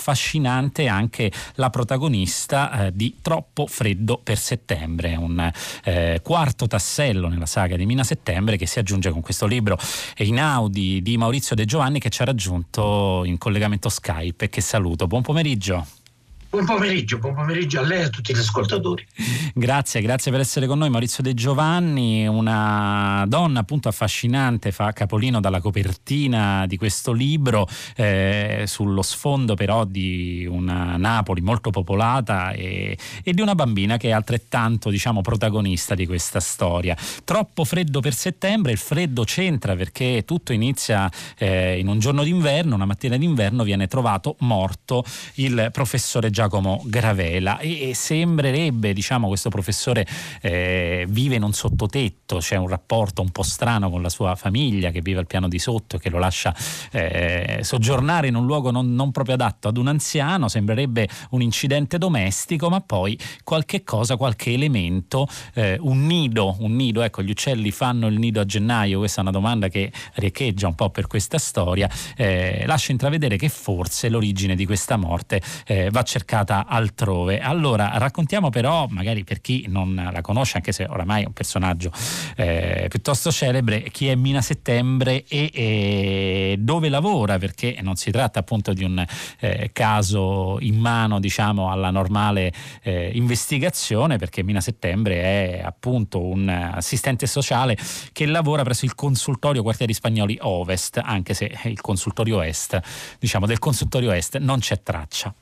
affascinante anche la protagonista eh, di Troppo freddo per settembre, un eh, quarto tassello nella saga di Mina Settembre che si aggiunge con questo libro in Audi di Maurizio De Giovanni che ci ha raggiunto in collegamento Skype e che saluto. Buon pomeriggio. Buon pomeriggio, buon pomeriggio a lei e a tutti gli ascoltatori. Grazie, grazie per essere con noi Maurizio De Giovanni, una donna appunto affascinante, fa capolino dalla copertina di questo libro, eh, sullo sfondo però di una Napoli molto popolata e, e, di una bambina che è altrettanto diciamo protagonista di questa storia. Troppo freddo per settembre, il freddo c'entra perché tutto inizia eh, in un giorno d'inverno, una mattina d'inverno viene trovato morto il professore Giacomo Giacomo Gravela e, e sembrerebbe, diciamo, questo professore eh, vive in un sottotetto, c'è un rapporto un po' strano con la sua famiglia che vive al piano di sotto e che lo lascia eh, soggiornare in un luogo non, non, proprio adatto ad un anziano, sembrerebbe un incidente domestico, ma poi qualche cosa, qualche elemento, eh, un nido, un nido, ecco, gli uccelli fanno il nido a gennaio, questa è una domanda che riecheggia un po' per questa storia, eh, lascia intravedere che forse l'origine di questa morte eh, va cercata cercata altrove. Allora, raccontiamo però, magari per chi non la conosce, anche se oramai è un personaggio eh, piuttosto celebre, chi è Mina Settembre e, e, dove lavora, perché non si tratta appunto di un eh, caso in mano, diciamo, alla normale eh, investigazione, perché Mina Settembre è appunto un assistente sociale che lavora presso il consultorio Quartieri Spagnoli Ovest, anche se il consultorio Est, diciamo, del consultorio Est non c'è traccia.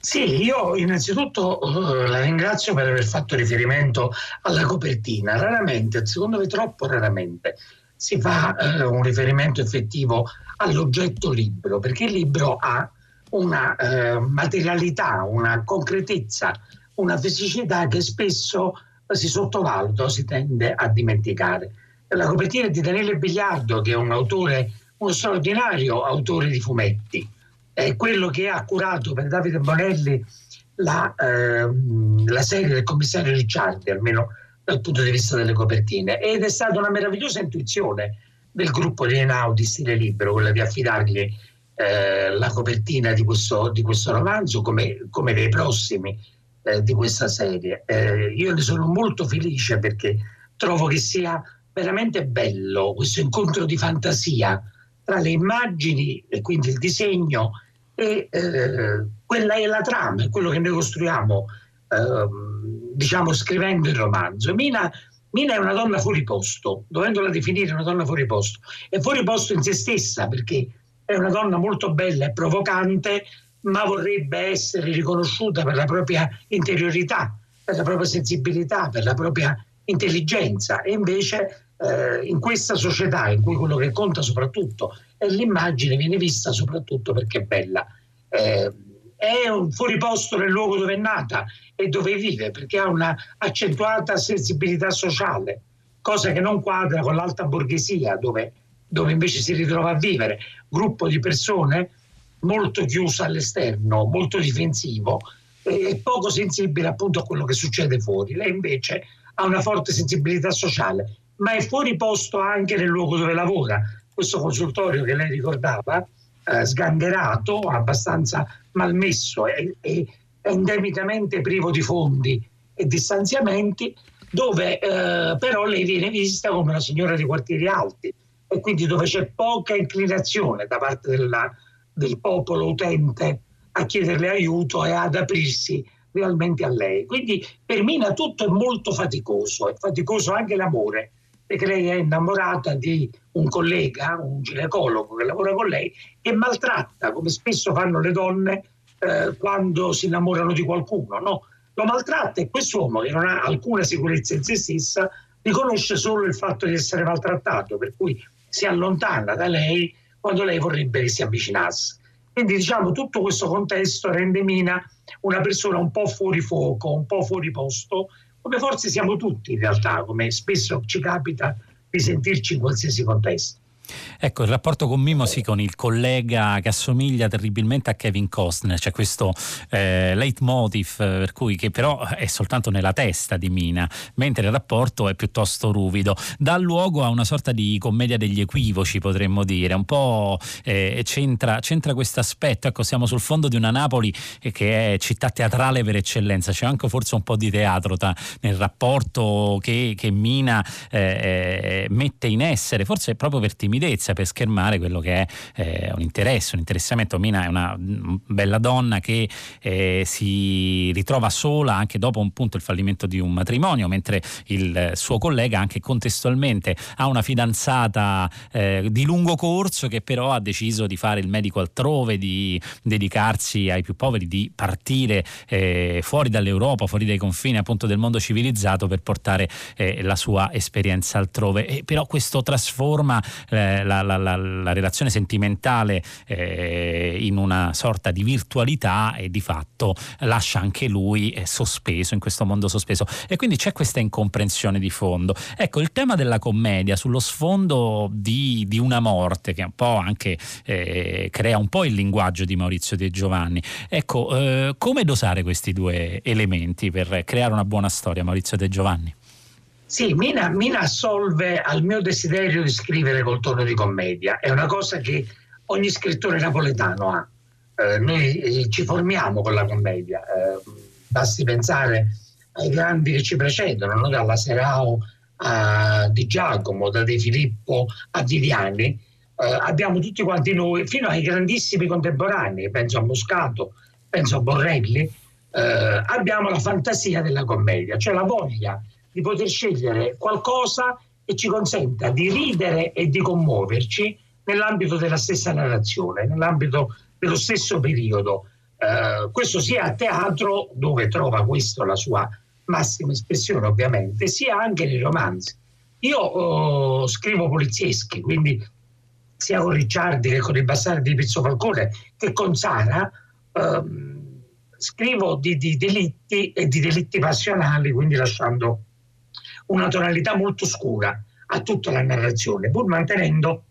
Sì, io innanzitutto uh, la ringrazio per aver fatto riferimento alla copertina. Raramente, secondo me troppo raramente, si fa uh, un riferimento effettivo all'oggetto libro, perché il libro ha una uh, materialità, una concretezza, una fisicità che spesso si sottovaluta si tende a dimenticare. La copertina è di Daniele Bigliardo, che è un autore, uno straordinario autore di fumetti è quello che ha curato per Davide Bonelli la, ehm, la serie del commissario Ricciardi, almeno dal punto di vista delle copertine. Ed è stata una meravigliosa intuizione del gruppo di Enau di stile libero, quella di affidargli eh, la copertina di questo, di questo romanzo come, come, dei prossimi eh, di questa serie. Eh, io ne sono molto felice perché trovo che sia veramente bello questo incontro di fantasia tra le immagini e quindi il disegno e eh, quella è la trama, quello che noi costruiamo, eh, diciamo, scrivendo il romanzo. Mina, Mina, è una donna fuori posto, dovendola definire una donna fuori posto, è fuori posto in se stessa perché è una donna molto bella e provocante, ma vorrebbe essere riconosciuta per la propria interiorità, per la propria sensibilità, per la propria intelligenza e invece eh, in questa società in cui quello che conta soprattutto è l'immagine, viene vista soprattutto perché è bella. Eh, è un fuoriposto nel luogo dove è nata e dove vive perché ha una accentuata sensibilità sociale, cosa che non quadra con l'alta borghesia dove, dove invece si ritrova a vivere. Gruppo di persone molto chiuso all'esterno, molto difensivo e poco sensibile appunto a quello che succede fuori. Lei invece ha una forte sensibilità sociale ma è fuori posto anche nel luogo dove lavora. Questo consultorio che lei ricordava, eh, sgangherato, abbastanza malmesso e, e endemicamente privo di fondi e di stanziamenti, dove eh, però lei viene vista come una signora di quartieri alti e quindi dove c'è poca inclinazione da parte della, del popolo utente a chiederle aiuto e ad aprirsi realmente a lei. Quindi per Mina tutto è molto faticoso, è faticoso anche l'amore, perché lei è innamorata di un collega, un ginecologo che lavora con lei, che maltratta, come spesso fanno le donne eh, quando si innamorano di qualcuno. No? Lo maltratta e quest'uomo, che non ha alcuna sicurezza in se stessa, riconosce solo il fatto di essere maltrattato, per cui si allontana da lei quando lei vorrebbe che si avvicinasse. Quindi diciamo tutto questo contesto rende Mina una persona un po' fuori fuoco, un po' fuori posto, come forse siamo tutti in realtà, come spesso ci capita di sentirci in qualsiasi contesto. Ecco, il rapporto con Mimo sì, con il collega che assomiglia terribilmente a Kevin Costner, c'è questo eh, leitmotiv eh, per cui che però è soltanto nella testa di Mina, mentre il rapporto è piuttosto ruvido. Dà luogo a una sorta di commedia degli equivoci, potremmo dire, un po' eh, c'entra, c'entra questo aspetto, ecco, siamo sul fondo di una Napoli che è città teatrale per eccellenza, c'è anche forse un po' di teatro ta, nel rapporto che, che Mina eh, eh, mette in essere, forse proprio per timidezza timidezza per schermare quello che è eh, un interesse, un interessamento. Mina è una mm, bella donna che eh, si ritrova sola anche dopo un punto il fallimento di un matrimonio, mentre il suo collega anche contestualmente ha una fidanzata eh, di lungo corso che però ha deciso di fare il medico altrove, di dedicarsi ai più poveri, di partire eh, fuori dall'Europa, fuori dai confini appunto del mondo civilizzato per portare eh, la sua esperienza altrove. E però questo trasforma eh, la, la, la, la, relazione sentimentale eh, in una sorta di virtualità e di fatto lascia anche lui eh, sospeso in questo mondo sospeso e quindi c'è questa incomprensione di fondo. Ecco, il tema della commedia sullo sfondo di, di una morte che un po' anche eh, crea un po' il linguaggio di Maurizio De Giovanni. Ecco, come dosare questi due elementi per creare una buona storia, Maurizio De Giovanni? Sì, Mina, Mina assolve al mio desiderio di scrivere col tono di commedia. È una cosa che ogni scrittore napoletano ha. Eh, noi eh, ci formiamo con la commedia. Eh, basti pensare ai grandi che ci precedono, no? dalla Serao a Di Giacomo, da De Filippo a Viviani. Eh, abbiamo tutti quanti noi, fino ai grandissimi contemporanei, penso a Moscato, penso a Borrelli, eh, abbiamo la fantasia della commedia, cioè la voglia di poter scegliere qualcosa che ci consenta di ridere e di commuoverci nell'ambito della stessa narrazione, nell'ambito dello stesso periodo. Eh, questo sia a teatro, dove trova questo la sua massima espressione ovviamente, sia anche nei romanzi. Io oh, scrivo polizieschi, quindi sia con Ricciardi che con i bastardi di Pizzo Falcone che con Sara, ehm, scrivo di, di delitti e di delitti passionali, quindi lasciando una tonalità molto scura a tutta la narrazione, pur mantenendo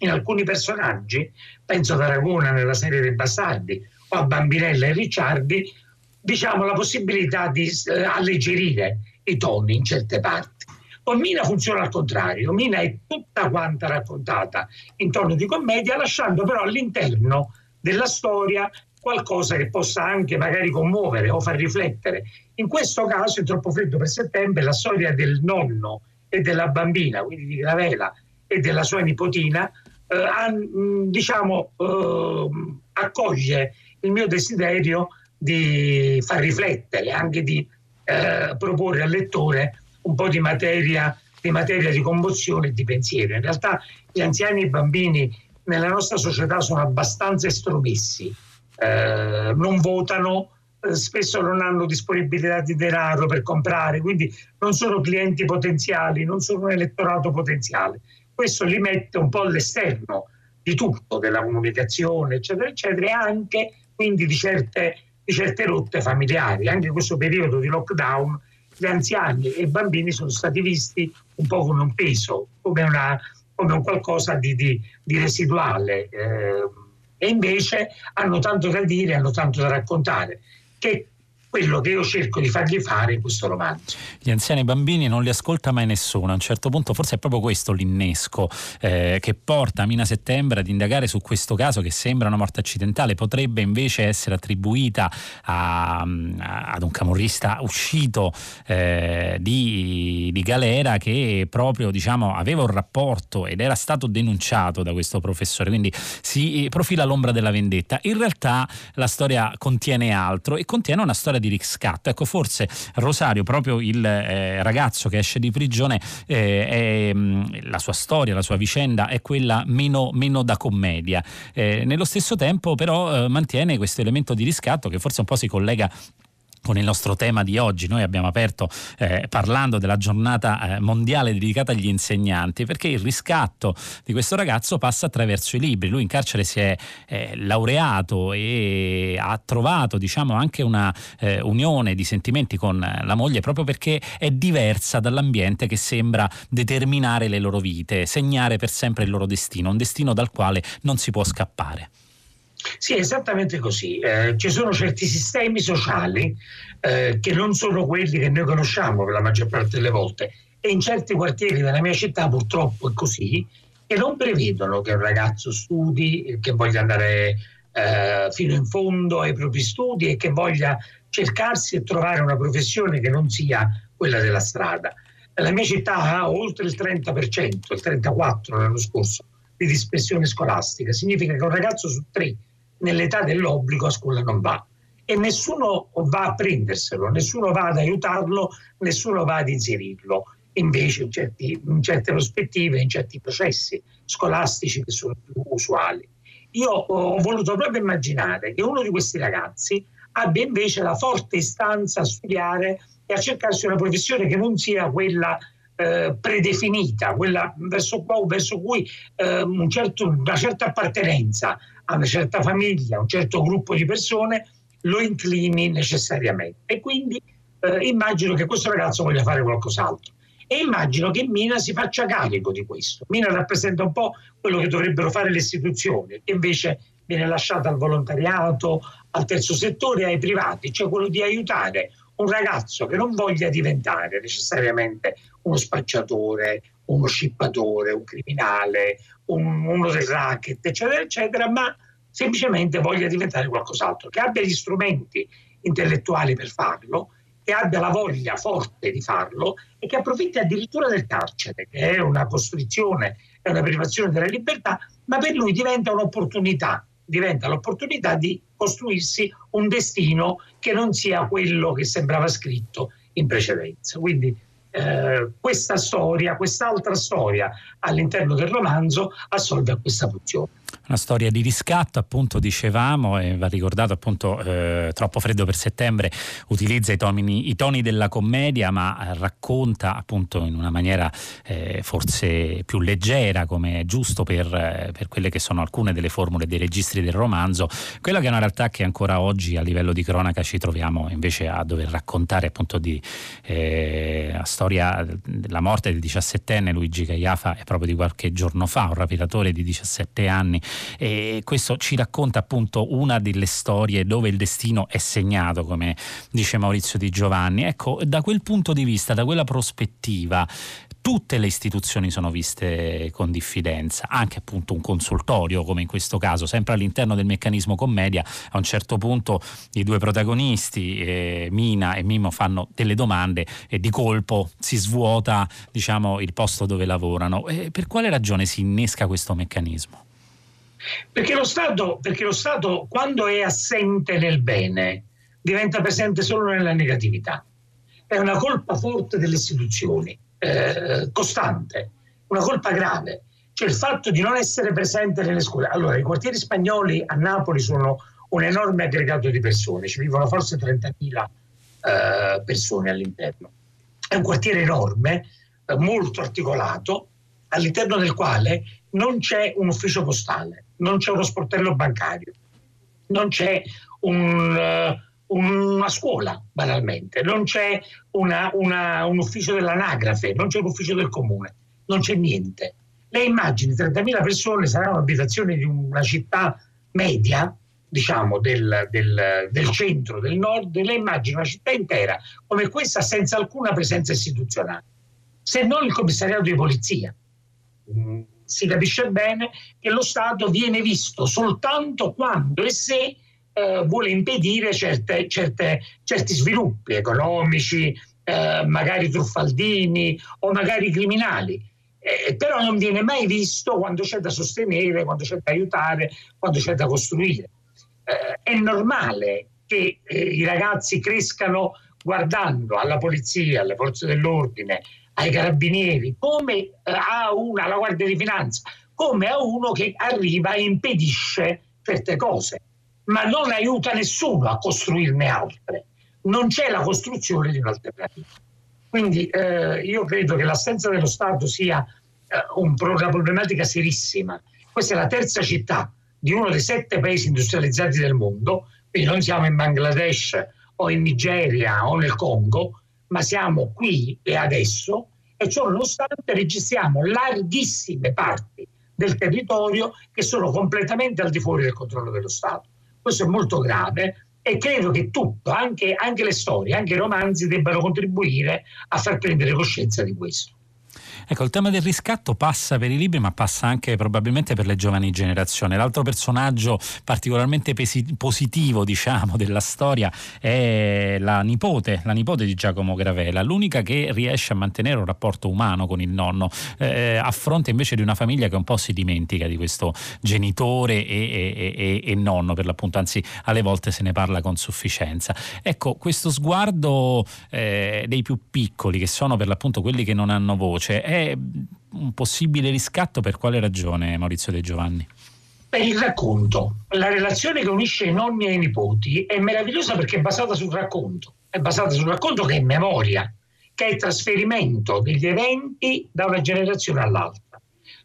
in alcuni personaggi, penso ad Aragona nella serie dei Bastardi o a Bambinella e Ricciardi, diciamo la possibilità di eh, alleggerire i toni in certe parti. Con Mina funziona al contrario, Mina è tutta quanta raccontata in tono di commedia, lasciando però all'interno della storia qualcosa che possa anche magari commuovere o far riflettere. In questo caso, in Troppo Freddo per settembre, la storia del nonno e della bambina, quindi di Gravela e della sua nipotina, eh, ha, diciamo, eh, accoglie il mio desiderio di far riflettere, anche di eh, proporre al lettore un po' di materia, di materia di commozione e di pensiero. In realtà gli anziani e i bambini nella nostra società sono abbastanza estromessi eh, non votano, eh, spesso non hanno disponibilità di denaro per comprare, quindi non sono clienti potenziali, non sono un elettorato potenziale. Questo li mette un po' all'esterno di tutto, della comunicazione, eccetera, eccetera, e anche quindi di certe, di certe rotte familiari. Anche in questo periodo di lockdown gli anziani e i bambini sono stati visti un po' come un peso, come, una, come un qualcosa di, di, di residuale. Eh, e invece hanno tanto da dire, hanno tanto da raccontare, che quello che io cerco di fargli fare in questo romanzo. Gli anziani bambini non li ascolta mai nessuno, a un certo punto forse è proprio questo l'innesco eh, che porta Mina Settembre ad indagare su questo caso che sembra una morte accidentale, potrebbe invece essere attribuita a, a, ad un camorrista uscito eh, di, di, galera che proprio diciamo, aveva un rapporto ed era stato denunciato da questo professore, quindi si profila l'ombra della vendetta. In realtà la storia contiene altro e contiene una storia di riscatto. Ecco, forse Rosario, proprio il eh, ragazzo che esce di prigione, eh, è, mm, la sua storia, la sua vicenda è quella meno, meno da commedia. Eh, nello stesso tempo, però, eh, mantiene questo elemento di riscatto che forse un po' si collega con il nostro tema di oggi. Noi abbiamo aperto eh, parlando della giornata eh, mondiale dedicata agli insegnanti, perché il riscatto di questo ragazzo passa attraverso i libri. Lui in carcere si è eh, laureato e ha trovato, diciamo, anche una eh, unione di sentimenti con la moglie proprio perché è diversa dall'ambiente che sembra determinare le loro vite, segnare per sempre il loro destino, un destino dal quale non si può scappare. Sì, esattamente così. Eh, ci sono certi sistemi sociali eh, che non sono quelli che noi conosciamo per la maggior parte delle volte e in certi quartieri della mia città purtroppo è così e non prevedono che un ragazzo studi, che voglia andare eh, fino in fondo ai propri studi e che voglia cercarsi e trovare una professione che non sia quella della strada. La mia città ha oltre il 30%, il 34% l'anno scorso, di dispersione scolastica. Significa che un ragazzo su tre nell'età dell'obbligo a scuola non va e nessuno va a prenderselo, nessuno va ad aiutarlo, nessuno va ad inserirlo. Invece in, certi, in certe prospettive, in certi processi scolastici che sono più usuali. Io ho voluto proprio immaginare che uno di questi ragazzi abbia invece la forte istanza a studiare e a cercarsi una professione che non sia quella eh, predefinita, quella verso, verso cui eh, un certo, una certa appartenenza a una certa famiglia, a un certo gruppo di persone, lo inclini necessariamente. E quindi eh, immagino che questo ragazzo voglia fare qualcos'altro. E immagino che Mina si faccia carico di questo. Mina rappresenta un po' quello che dovrebbero fare le istituzioni, che invece viene lasciata al volontariato, al terzo settore, ai privati, cioè quello di aiutare un ragazzo che non voglia diventare necessariamente uno spacciatore, uno scippatore, un criminale, un, uno del racket, eccetera, eccetera, ma semplicemente voglia diventare qualcos'altro, che abbia gli strumenti intellettuali per farlo, che abbia la voglia forte di farlo e che approfitti addirittura del carcere, che è una costrizione, è una privazione della libertà, ma per lui diventa un'opportunità, diventa l'opportunità di costruirsi un destino che non sia quello che sembrava scritto in precedenza. Quindi eh, questa storia, quest'altra storia all'interno del romanzo assolve a questa funzione una storia di riscatto, appunto dicevamo, e va ricordato appunto eh, Troppo freddo per settembre utilizza i toni, i toni, della commedia, ma racconta appunto in una maniera eh, forse più leggera, come è giusto per, eh, per, quelle che sono alcune delle formule dei registri del romanzo, quella che è una realtà che ancora oggi a livello di cronaca ci troviamo invece a dover raccontare appunto di eh, la storia della morte del 17enne Luigi Caiafa è proprio di qualche giorno fa, un rapinatore di 17 anni e questo ci racconta appunto una delle storie dove il destino è segnato, come dice Maurizio Di Giovanni. Ecco, da quel punto di vista, da quella prospettiva, tutte le istituzioni sono viste con diffidenza, anche appunto un consultorio come in questo caso, sempre all'interno del meccanismo commedia, a un certo punto i due protagonisti, eh, Mina e Mimo, fanno delle domande e di colpo si svuota diciamo, il posto dove lavorano. E per quale ragione si innesca questo meccanismo? Perché lo, Stato, perché lo Stato, quando è assente nel bene, diventa presente solo nella negatività. È una colpa forte delle istituzioni, eh, costante, una colpa grave. Cioè il fatto di non essere presente nelle scuole. Allora, i quartieri spagnoli a Napoli sono un enorme aggregato di persone, ci vivono forse 30.000 eh, persone all'interno. È un quartiere enorme, eh, molto articolato, all'interno del quale non c'è un ufficio postale, non c'è uno sportello bancario, non c'è un, uh, una scuola, banalmente, non c'è una, una, un ufficio dell'anagrafe, non c'è un ufficio del comune, non c'è niente. Lei immagini 30.000 persone, sarà un'abitazione di una città media, diciamo del, del, del, centro, del nord, lei immagina una città intera come questa senza alcuna presenza istituzionale, se non il commissariato di polizia. Si capisce bene che lo Stato viene visto soltanto quando e se eh, vuole impedire certe, certe, certi sviluppi economici, eh, magari truffaldini o magari criminali. Eh, però non viene mai visto quando c'è da sostenere, quando c'è da aiutare, quando c'è da costruire. Eh, è normale che eh, i ragazzi crescano guardando alla polizia, alle forze dell'ordine, ai carabinieri, come eh, a una, alla Guardia di Finanza, come a uno che arriva e impedisce certe cose, ma non aiuta nessuno a costruirne altre. non c'è la costruzione di un'alternativa. Quindi eh, io credo che l'assenza dello Stato sia eh, un, una problematica serissima. Questa è la terza città di uno dei sette paesi industrializzati del mondo, quindi non siamo in Bangladesh o in Nigeria o nel Congo, ma siamo qui e adesso e ciò nonostante registriamo larghissime parti del territorio che sono completamente al di fuori del controllo dello Stato. Questo è molto grave e credo che tutto, anche, anche le storie, anche i romanzi, debbano contribuire a far prendere coscienza di questo. Ecco, il tema del riscatto passa per i libri, ma passa anche probabilmente per le giovani generazioni. L'altro personaggio particolarmente pesi- positivo, diciamo, della storia è la nipote, la nipote di Giacomo Gravella, l'unica che riesce a mantenere un rapporto umano con il nonno, eh, a fronte invece di una famiglia che un po' si dimentica di questo genitore e, e, e, e nonno, per l'appunto, anzi alle volte se ne parla con sufficienza. Ecco, questo sguardo eh, dei più piccoli, che sono per l'appunto quelli che non hanno voce, è un possibile riscatto per quale ragione, Maurizio De Giovanni? Per il racconto. La relazione che unisce i nonni e i nipoti è meravigliosa perché è basata sul racconto. È basata sul racconto che è memoria, che è trasferimento degli eventi da una generazione all'altra.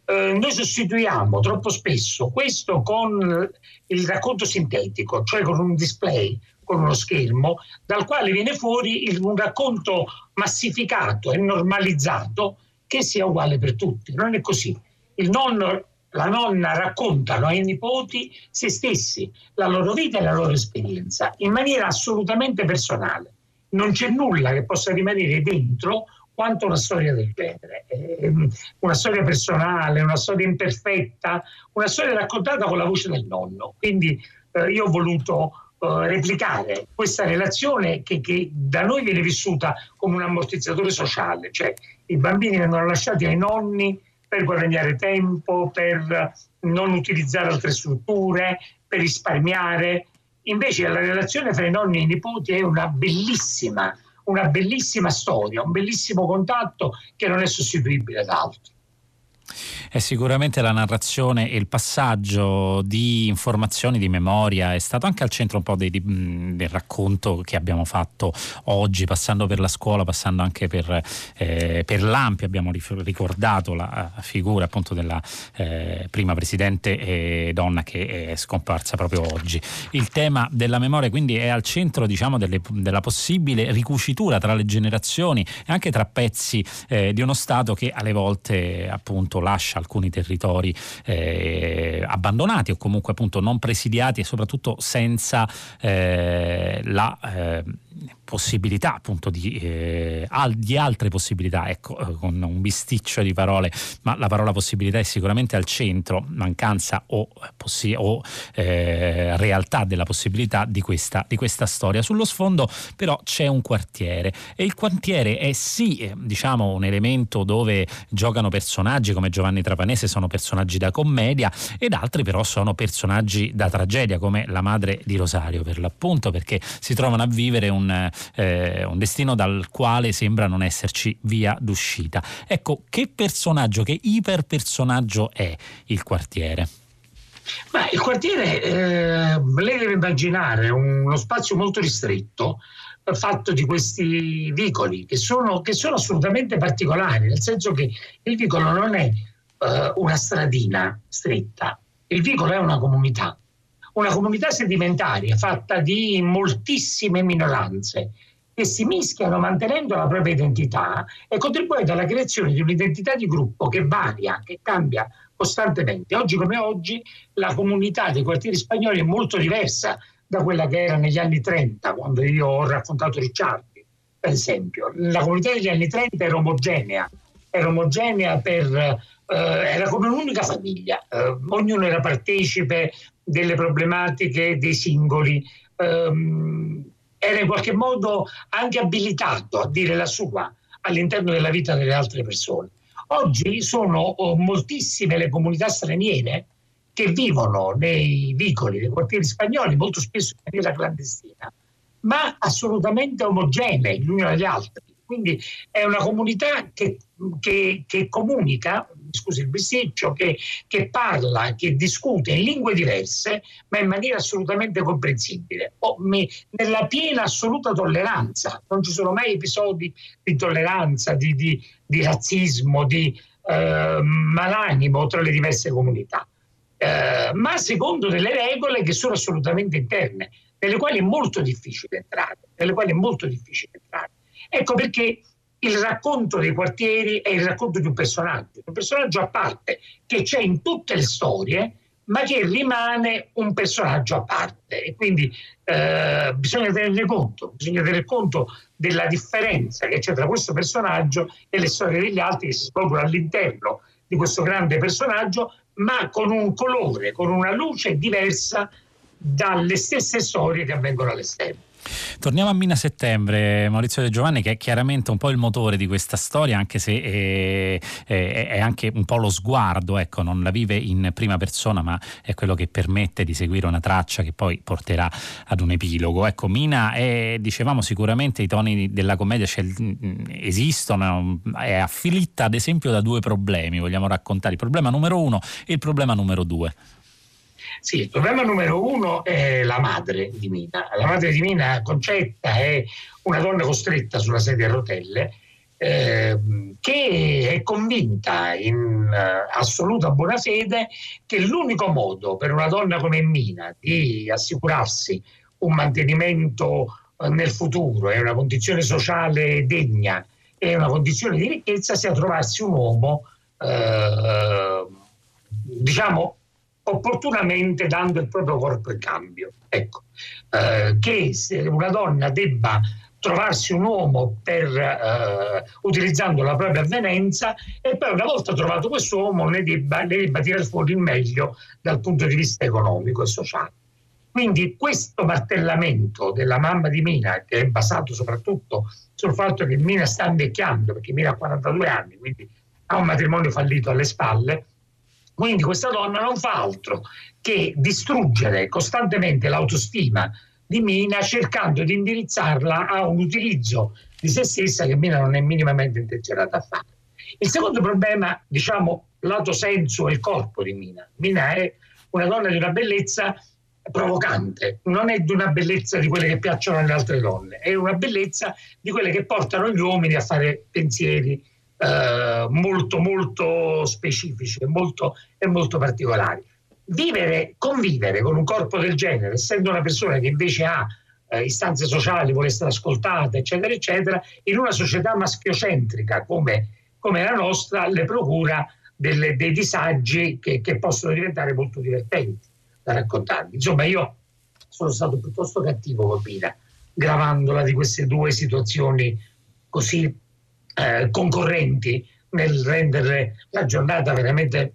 Eh, noi sostituiamo troppo spesso questo con il racconto sintetico, cioè con un display, con uno schermo, dal quale viene fuori un racconto massificato e normalizzato che sia uguale per tutti. Non è così. Il nonno, la nonna raccontano ai nipoti se stessi, la loro vita e la loro esperienza, in maniera assolutamente personale. Non c'è nulla che possa rimanere dentro quanto una storia del genere. Una storia personale, una storia imperfetta, una storia raccontata con la voce del nonno. Quindi eh, io ho voluto replicare questa relazione che, che, da noi viene vissuta come un ammortizzatore sociale, cioè i bambini vengono lasciati ai nonni per guadagnare tempo, per non utilizzare altre strutture, per risparmiare. Invece la relazione tra i nonni e i nipoti è una bellissima, una bellissima storia, un bellissimo contatto che non è sostituibile da altro. È sicuramente la narrazione e il passaggio di informazioni, di memoria è stato anche al centro un po' dei, del racconto che abbiamo fatto oggi, passando per la scuola, passando anche per, eh, per l'AMPI. Abbiamo ricordato la figura appunto della eh, prima presidente e donna che è scomparsa proprio oggi. Il tema della memoria quindi è al centro diciamo, delle, della possibile ricucitura tra le generazioni e anche tra pezzi eh, di uno Stato che alle volte appunto lascia alcuni territori eh, abbandonati o comunque appunto non presidiati e soprattutto senza eh, la eh, possibilità appunto di, eh, di altre possibilità, ecco, eh, con un bisticcio di parole, ma la parola possibilità è sicuramente al centro, mancanza o, possi- o eh, realtà della possibilità di questa, di questa, storia. Sullo sfondo però c'è un quartiere e il quartiere è sì eh, diciamo un elemento dove giocano personaggi come Giovanni Trapanese, sono personaggi da commedia ed altri però sono personaggi da tragedia come la madre di Rosario per l'appunto perché si trovano a vivere un eh, un destino dal quale sembra non esserci via d'uscita. Ecco, che personaggio, che iperpersonaggio è il quartiere? Ma il quartiere, eh, lei deve immaginare uno spazio molto ristretto fatto di questi vicoli che sono, che sono, assolutamente particolari, nel senso che il vicolo non è eh, una stradina stretta, il vicolo è una comunità una comunità sedimentaria fatta di moltissime minoranze che si mischiano mantenendo la propria identità e contribuendo alla creazione di un'identità di gruppo che varia, che cambia costantemente. Oggi come oggi la comunità dei quartieri spagnoli è molto diversa da quella che era negli anni 30, quando io ho raccontato Ricciardi, per esempio. La comunità degli anni 30 era omogenea, era omogenea per Uh, era come un'unica famiglia, uh, ognuno era partecipe delle problematiche dei singoli, um, era in qualche modo anche abilitato a dire la sua all'interno della vita delle altre persone. Oggi sono oh, moltissime le comunità straniere che vivono nei vicoli, nei quartieri spagnoli, molto spesso in maniera clandestina, ma assolutamente omogenei l'uno agli altri Quindi è una comunità che, che, che comunica, scusi il bisticcio, che, che, parla, che discute in lingue diverse, ma in maniera assolutamente comprensibile, o, mi, nella piena assoluta tolleranza. Non ci sono mai episodi di intolleranza, di, di, di razzismo, di eh, malanimo tra le diverse comunità. Eh, ma secondo delle regole che sono assolutamente interne, nelle quali è molto difficile entrare, nelle quali è molto difficile entrare. Ecco perché il racconto dei quartieri è il racconto di un personaggio, un personaggio a parte che c'è in tutte le storie, ma che rimane un personaggio a parte e quindi eh, bisogna tenere conto, bisogna tenere conto della differenza che c'è tra questo personaggio e le storie degli altri che si svolgono all'interno di questo grande personaggio, ma con un colore, con una luce diversa dalle stesse storie che avvengono all'esterno. Torniamo a Mina Settembre, Maurizio De Giovanni, che è chiaramente un po' il motore di questa storia, anche se è, è, è, anche un po' lo sguardo, ecco, non la vive in prima persona, ma è quello che permette di seguire una traccia che poi porterà ad un epilogo. Ecco, Mina è, dicevamo sicuramente i toni della commedia esistono, è afflitta ad esempio da due problemi, vogliamo raccontare il problema numero uno e il problema numero due. Sì, il problema numero uno è la madre di Mina. La madre di Mina, Concetta, è una donna costretta sulla sedia a rotelle eh, che è convinta in uh, assoluta buona fede che l'unico modo per una donna come Mina di assicurarsi un mantenimento uh, nel futuro e una condizione sociale degna e una condizione di ricchezza sia trovarsi un uomo, uh, diciamo, opportunamente dando il proprio corpo in cambio. Ecco, eh, che una donna debba trovarsi un uomo per, eh, utilizzando la propria avvenenza e poi una volta trovato questo uomo ne debba, ne debba tirare fuori il meglio dal punto di vista economico e sociale. Quindi questo martellamento della mamma di Mina, che è basato soprattutto sul fatto che Mina sta invecchiando, perché Mina ha 42 anni, quindi ha un matrimonio fallito alle spalle, quindi questa donna non fa altro che distruggere costantemente l'autostima di Mina cercando di indirizzarla a un utilizzo di se stessa che Mina non è minimamente intenzionata a fare. Il secondo problema, diciamo, lato è il corpo di Mina. Mina è una donna di una bellezza provocante, non è di una bellezza di quelle che piacciono alle altre donne, è una bellezza di quelle che portano gli uomini a fare pensieri eh, molto molto specifici e molto, e molto particolari. Vivere, convivere con un corpo del genere, essendo una persona che invece ha eh, istanze sociali, vuole essere ascoltata, eccetera, eccetera, in una società maschiocentrica come, come la nostra, le procura delle, dei disagi che, che, possono diventare molto divertenti da raccontare. Insomma, io sono stato piuttosto cattivo con Pina, gravandola di queste due situazioni così eh, concorrenti nel rendere la giornata veramente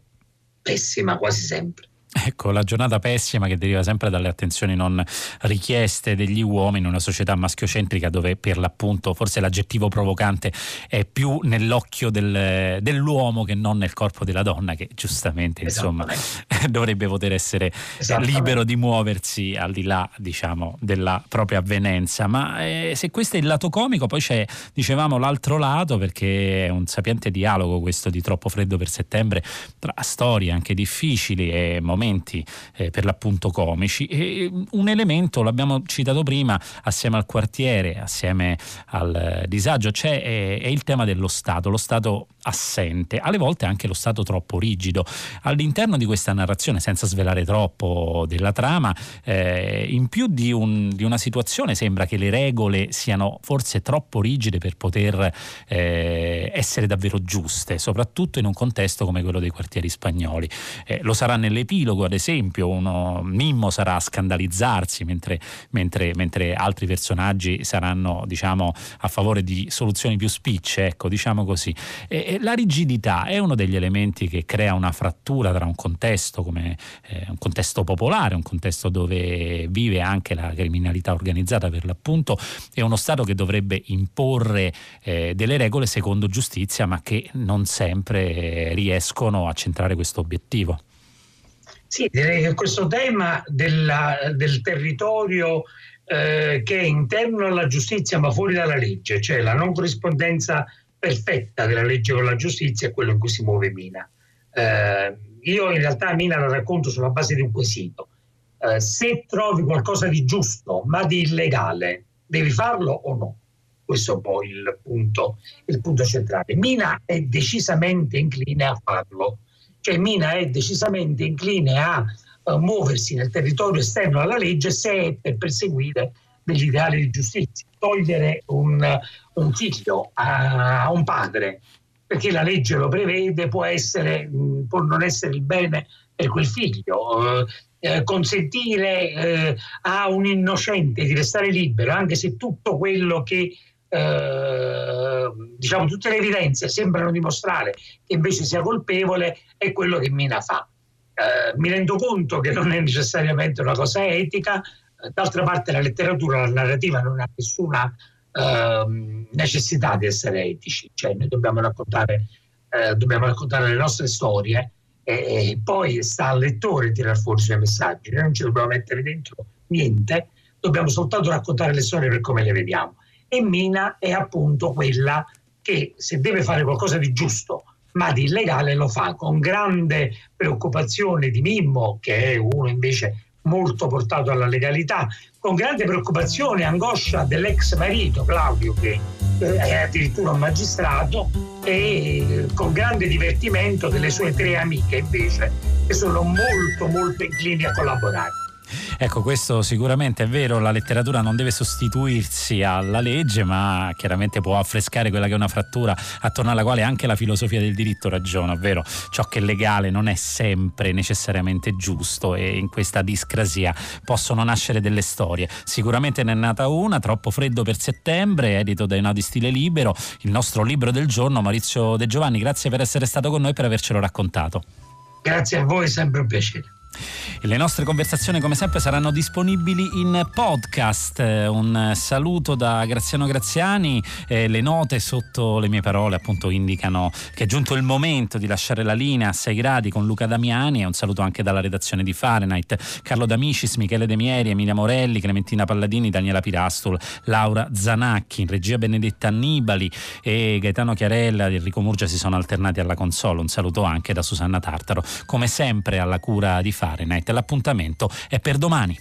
pessima quasi sempre. Ecco, la giornata pessima che deriva sempre dalle attenzioni non richieste degli uomini in una società maschiocentrica dove per l'appunto forse l'aggettivo provocante è più nell'occhio del, dell'uomo che non nel corpo della donna che giustamente insomma dovrebbe poter essere libero di muoversi al di là diciamo della propria avvenenza. Ma eh, se questo è il lato comico poi c'è dicevamo l'altro lato perché è un sapiente dialogo questo di Troppo freddo per settembre tra storie anche difficili e momenti momenti eh, per l'appunto comici. E un elemento, l'abbiamo citato prima, assieme al quartiere, assieme al eh, disagio, c'è è, è il tema dello Stato, lo Stato assente, alle volte anche lo Stato troppo rigido. All'interno di questa narrazione, senza svelare troppo della trama, eh, in più di, un, di, una situazione sembra che le regole siano forse troppo rigide per poter eh, essere davvero giuste, soprattutto in un contesto come quello dei quartieri spagnoli. Eh, lo sarà nell'epilogo, ad esempio, uno Mimmo sarà a scandalizzarsi mentre, mentre, mentre altri personaggi saranno diciamo, a favore di soluzioni più spicce, ecco, diciamo così. E, la rigidità è uno degli elementi che crea una frattura tra un contesto come eh, un contesto popolare, un contesto dove vive anche la criminalità organizzata per l'appunto, e uno Stato che dovrebbe imporre eh, delle regole secondo giustizia, ma che non sempre riescono a centrare questo obiettivo. Sì, direi che questo tema della, del territorio eh, che è interno alla giustizia ma fuori dalla legge, cioè la non corrispondenza perfetta della legge con la giustizia è quello in cui si muove Mina. Eh, io in realtà Mina la racconto sulla base di un quesito. Eh, se trovi qualcosa di giusto ma di illegale, devi farlo o no? Questo è un po' il punto, il punto centrale. Mina è decisamente incline a farlo, cioè Mina è decisamente incline a uh, muoversi nel territorio esterno alla legge se è per perseguire degli ideali di giustizia, togliere un, un figlio a, a un padre perché la legge lo prevede, può, essere, può non essere il bene per quel figlio. Eh, consentire eh, a un innocente di restare libero, anche se tutto quello che eh, diciamo tutte le evidenze sembrano dimostrare che invece sia colpevole, è quello che Mina fa. Eh, mi rendo conto che non è necessariamente una cosa etica, d'altra parte la letteratura, la narrativa non ha nessuna uh, necessità di essere etici, cioè noi dobbiamo raccontare, uh, dobbiamo raccontare le nostre storie e, e, poi sta al lettore tirare fuori i suoi messaggi, noi non ci dobbiamo mettere dentro niente, dobbiamo soltanto raccontare le storie per come le vediamo. E Mina è appunto quella che se deve fare qualcosa di giusto ma di illegale lo fa con grande preoccupazione di Mimmo, che è uno invece molto portato alla legalità, con grande preoccupazione e angoscia dell'ex marito Claudio, che è addirittura un magistrato, e con grande divertimento delle sue tre amiche invece, che sono molto molto inclini a collaborare. Ecco, questo sicuramente è vero, la letteratura non deve sostituirsi alla legge, ma chiaramente può affrescare quella che è una frattura attorno alla quale anche la filosofia del diritto ragiona, ovvero ciò che è legale non è sempre necessariamente giusto e in questa discrasia possono nascere delle storie. Sicuramente ne è nata una, Troppo freddo per settembre, edito da Enaudi Stile Libero, il nostro libro del giorno. Maurizio De Giovanni, grazie per essere stato con noi e per avercelo raccontato. Grazie a voi, sempre un piacere. Le nostre conversazioni come sempre saranno disponibili in podcast. Un saluto da Graziano Graziani. Eh, le note sotto le mie parole appunto indicano che è giunto il momento di lasciare la linea a 6 gradi con Luca Damiani e un saluto anche dalla redazione di Fahrenheit. Carlo D'Amicis, Michele De Mieri, Emilia Morelli, Clementina Palladini, Daniela Pirastul, Laura Zanacchi, in regia Benedetta Annibali e Gaetano Chiarella e Enrico Murgia si sono alternati alla console. Un saluto anche da Susanna Tartaro. Come sempre alla cura di Fahrenheit. L'appuntamento è per domani.